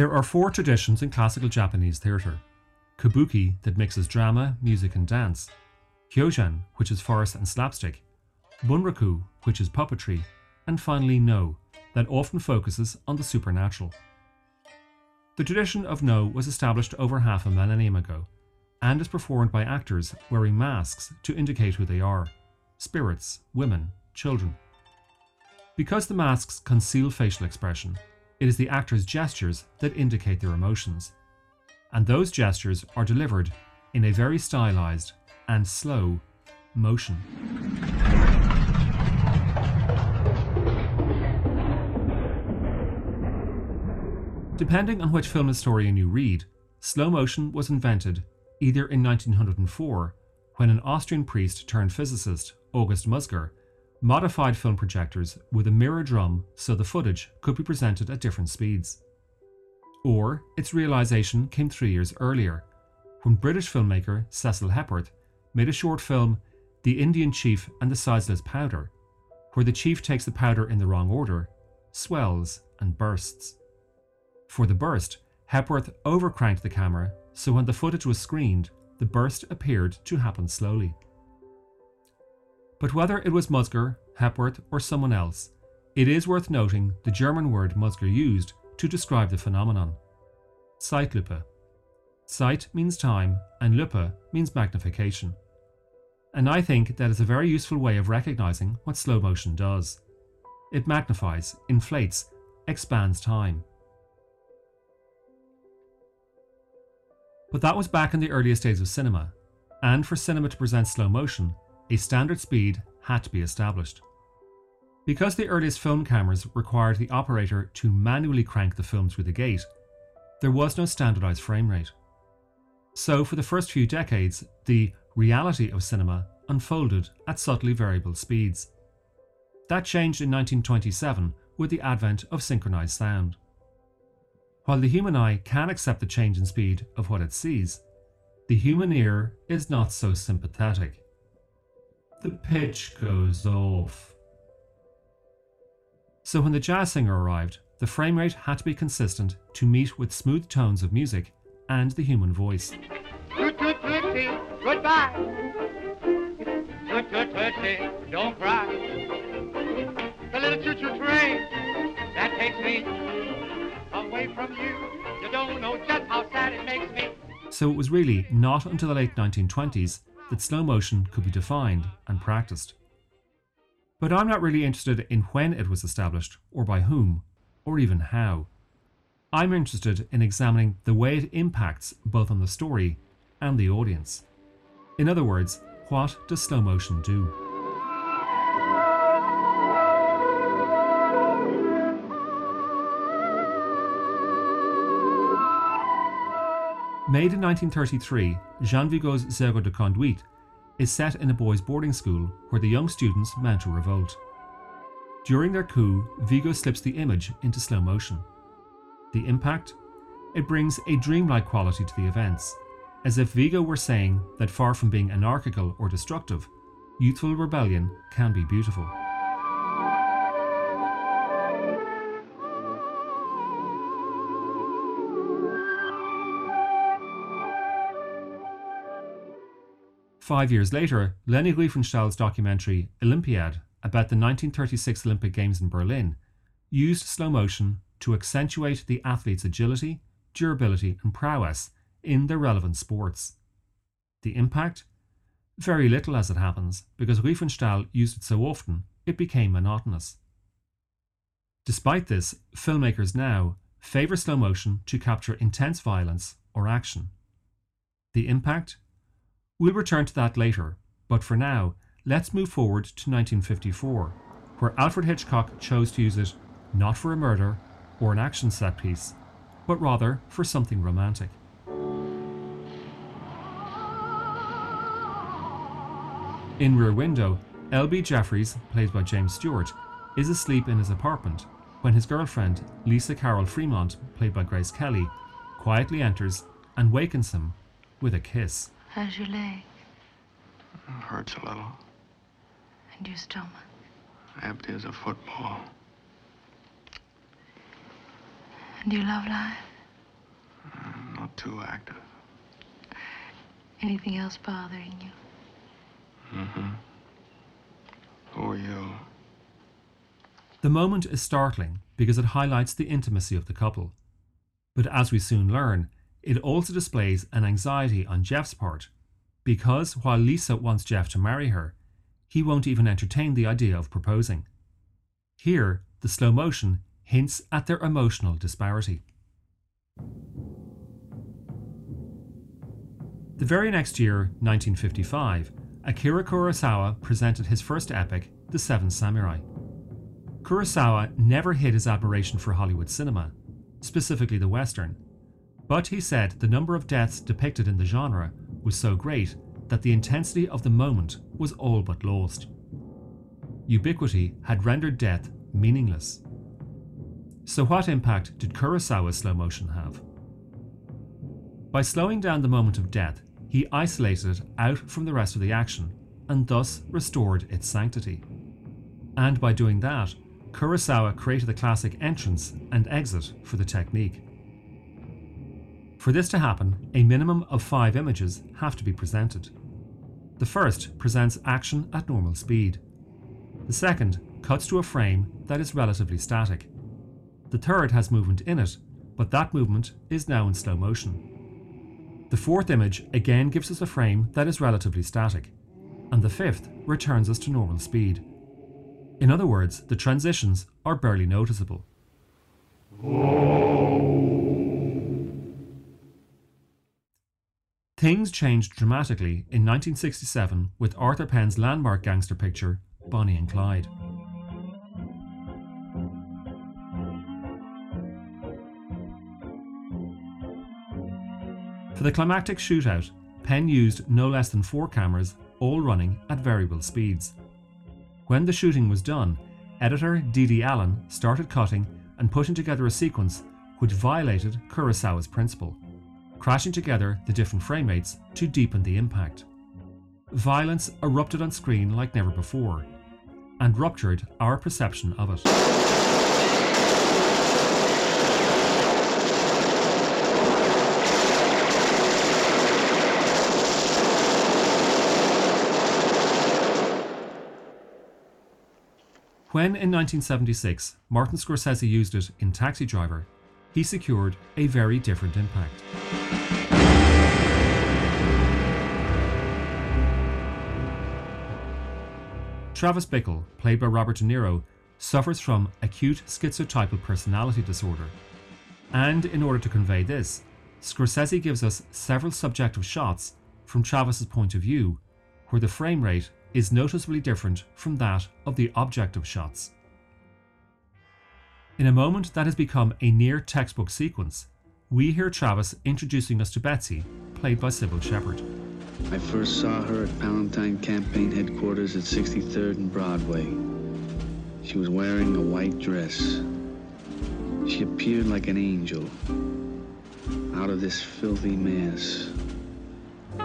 There are four traditions in classical Japanese theatre kabuki, that mixes drama, music, and dance, kyogen, which is farce and slapstick, bunraku, which is puppetry, and finally Noh, that often focuses on the supernatural. The tradition of Noh was established over half a millennium ago and is performed by actors wearing masks to indicate who they are spirits, women, children. Because the masks conceal facial expression, it is the actor's gestures that indicate their emotions. And those gestures are delivered in a very stylized and slow motion. Depending on which film historian you read, slow motion was invented either in 1904, when an Austrian priest turned physicist, August Musger, modified film projectors with a mirror drum so the footage could be presented at different speeds. Or its realization came three years earlier, when British filmmaker Cecil Hepworth made a short film, The Indian Chief and the Seidlitz Powder, where the chief takes the powder in the wrong order, swells, and bursts. For the burst, Hepworth overcranked the camera so when the footage was screened, the burst appeared to happen slowly. But whether it was Musger, Hepworth, or someone else, it is worth noting the German word Musger used to describe the phenomenon Zeitlupe. Zeit means time, and Lupe means magnification. And I think that is a very useful way of recognizing what slow motion does. It magnifies, inflates, expands time. But that was back in the earliest days of cinema, and for cinema to present slow motion, a standard speed had to be established. Because the earliest film cameras required the operator to manually crank the film through the gate, there was no standardized frame rate. So, for the first few decades, the reality of cinema unfolded at subtly variable speeds. That changed in 1927 with the advent of synchronized sound. While the human eye can accept the change in speed of what it sees, the human ear is not so sympathetic. The pitch goes off. So when the jazz singer arrived, the frame rate had to be consistent to meet with smooth tones of music and the human voice. Toot toot tootsie, goodbye. Toot toot tootsie, don't cry. The little choo choo train that takes me away from you. You don't know just how sad it makes me. So it was really not until the late 1920s that slow motion could be defined and practiced. But I'm not really interested in when it was established, or by whom, or even how. I'm interested in examining the way it impacts both on the story and the audience. In other words, what does slow motion do? Made in 1933, Jean Vigo's Zéro de Conduite is set in a boys' boarding school where the young students mount a revolt. During their coup, Vigo slips the image into slow motion. The impact? It brings a dreamlike quality to the events, as if Vigo were saying that far from being anarchical or destructive, youthful rebellion can be beautiful. Five years later, Leni Riefenstahl's documentary Olympiad about the 1936 Olympic Games in Berlin used slow motion to accentuate the athletes' agility, durability, and prowess in their relevant sports. The impact? Very little as it happens, because Riefenstahl used it so often it became monotonous. Despite this, filmmakers now favour slow motion to capture intense violence or action. The impact? We'll return to that later, but for now, let's move forward to 1954, where Alfred Hitchcock chose to use it not for a murder or an action set piece, but rather for something romantic. In Rear Window, L.B. Jeffries, played by James Stewart, is asleep in his apartment when his girlfriend, Lisa Carol Fremont, played by Grace Kelly, quietly enters and wakens him with a kiss. How's your leg? It hurts a little. And your stomach? Empty as a football. And your love life? not too active. Anything else bothering you? Mm-hmm. Who are you? The moment is startling because it highlights the intimacy of the couple. But as we soon learn, it also displays an anxiety on Jeff's part, because while Lisa wants Jeff to marry her, he won't even entertain the idea of proposing. Here, the slow motion hints at their emotional disparity. The very next year, 1955, Akira Kurosawa presented his first epic, The Seven Samurai. Kurosawa never hid his admiration for Hollywood cinema, specifically the Western, but he said the number of deaths depicted in the genre was so great that the intensity of the moment was all but lost. Ubiquity had rendered death meaningless. So, what impact did Kurosawa's slow motion have? By slowing down the moment of death, he isolated it out from the rest of the action and thus restored its sanctity. And by doing that, Kurosawa created the classic entrance and exit for the technique. For this to happen, a minimum of five images have to be presented. The first presents action at normal speed. The second cuts to a frame that is relatively static. The third has movement in it, but that movement is now in slow motion. The fourth image again gives us a frame that is relatively static, and the fifth returns us to normal speed. In other words, the transitions are barely noticeable. Things changed dramatically in 1967 with Arthur Penn's landmark gangster picture, Bonnie and Clyde. For the climactic shootout, Penn used no less than four cameras, all running at variable speeds. When the shooting was done, editor Dede Allen started cutting and putting together a sequence which violated Kurosawa's principle, crashing together the different frame rates to deepen the impact. Violence erupted on screen like never before, and ruptured our perception of it. When in 1976 Martin Scorsese used it in Taxi Driver, he secured a very different impact. Travis Bickle, played by Robert De Niro, suffers from acute schizotypal personality disorder. And in order to convey this, Scorsese gives us several subjective shots from Travis's point of view, where the frame rate is noticeably different from that of the objective shots. In a moment that has become a near textbook sequence, we hear Travis introducing us to Betsy, played by Cybill Shepherd. I first saw her at Palantine Campaign headquarters at 63rd and Broadway. She was wearing a white dress. She appeared like an angel out of this filthy mess.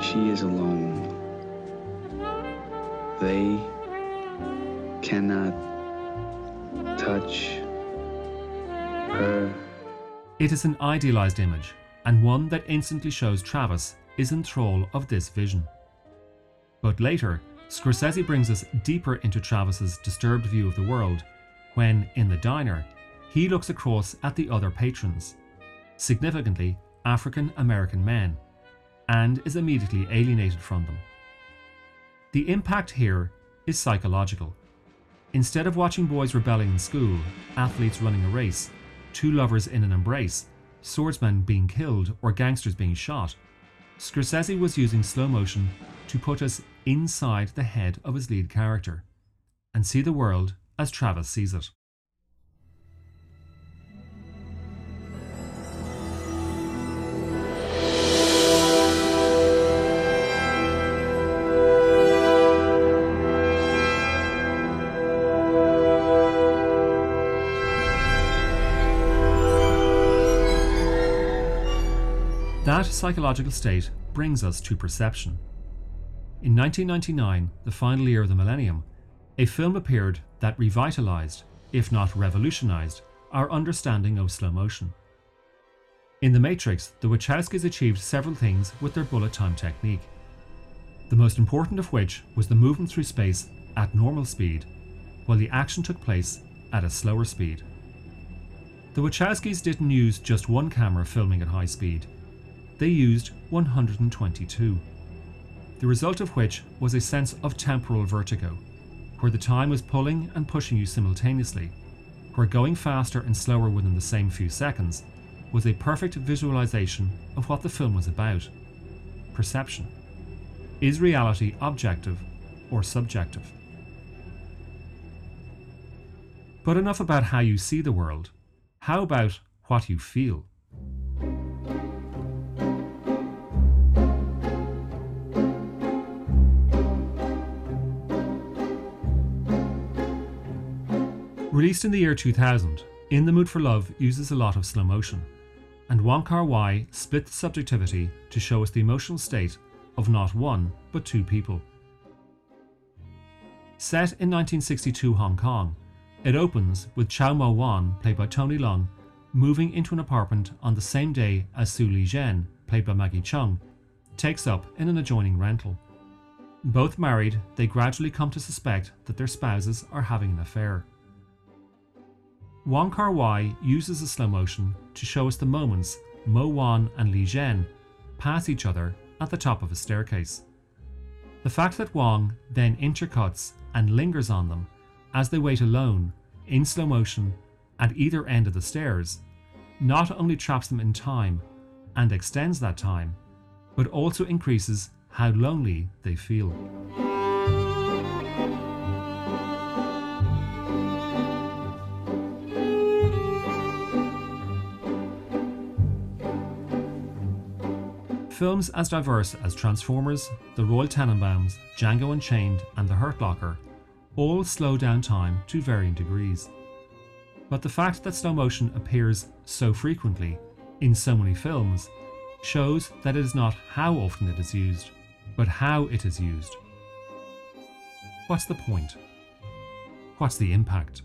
She is alone. They cannot touch her. It is an idealized image, and one that instantly shows Travis is in thrall of this vision. But later, Scorsese brings us deeper into Travis's disturbed view of the world when, in the diner, he looks across at the other patrons, significantly African American men, and is immediately alienated from them. The impact here is psychological. Instead of watching boys rebelling in school, athletes running a race, two lovers in an embrace, swordsmen being killed, or gangsters being shot, Scorsese was using slow motion to put us inside the head of his lead character and see the world as Travis sees it. That psychological state brings us to perception. In 1999, the final year of the millennium, a film appeared that revitalized, if not revolutionized, our understanding of slow motion. In The Matrix, the Wachowskis achieved several things with their bullet time technique. The most important of which was the movement through space at normal speed, while the action took place at a slower speed. The Wachowskis didn't use just one camera filming at high speed, they used 122. The result of which was a sense of temporal vertigo, where the time was pulling and pushing you simultaneously, where going faster and slower within the same few seconds was a perfect visualization of what the film was about perception. Is reality objective or subjective? But enough about how you see the world. How about what you feel? Released in the year 2000, In the Mood for Love uses a lot of slow motion, and Wong Kar Wai split the subjectivity to show us the emotional state of not one, but two people. Set in 1962 Hong Kong, it opens with Chow Mo Wan, played by Tony Leung, moving into an apartment on the same day as Su Li Zhen, played by Maggie Cheung, takes up in an adjoining rental. Both married, they gradually come to suspect that their spouses are having an affair. Wong Kar Wai uses the slow motion to show us the moments Mo Wan and Li Zhen pass each other at the top of a staircase. The fact that Wong then intercuts and lingers on them as they wait alone, in slow motion, at either end of the stairs, not only traps them in time and extends that time, but also increases how lonely they feel. Films as diverse as Transformers, The Royal Tenenbaums, Django Unchained, and The Hurt Locker all slow down time to varying degrees. But the fact that slow motion appears so frequently in so many films shows that it is not how often it is used, but how it is used. What's the point? What's the impact?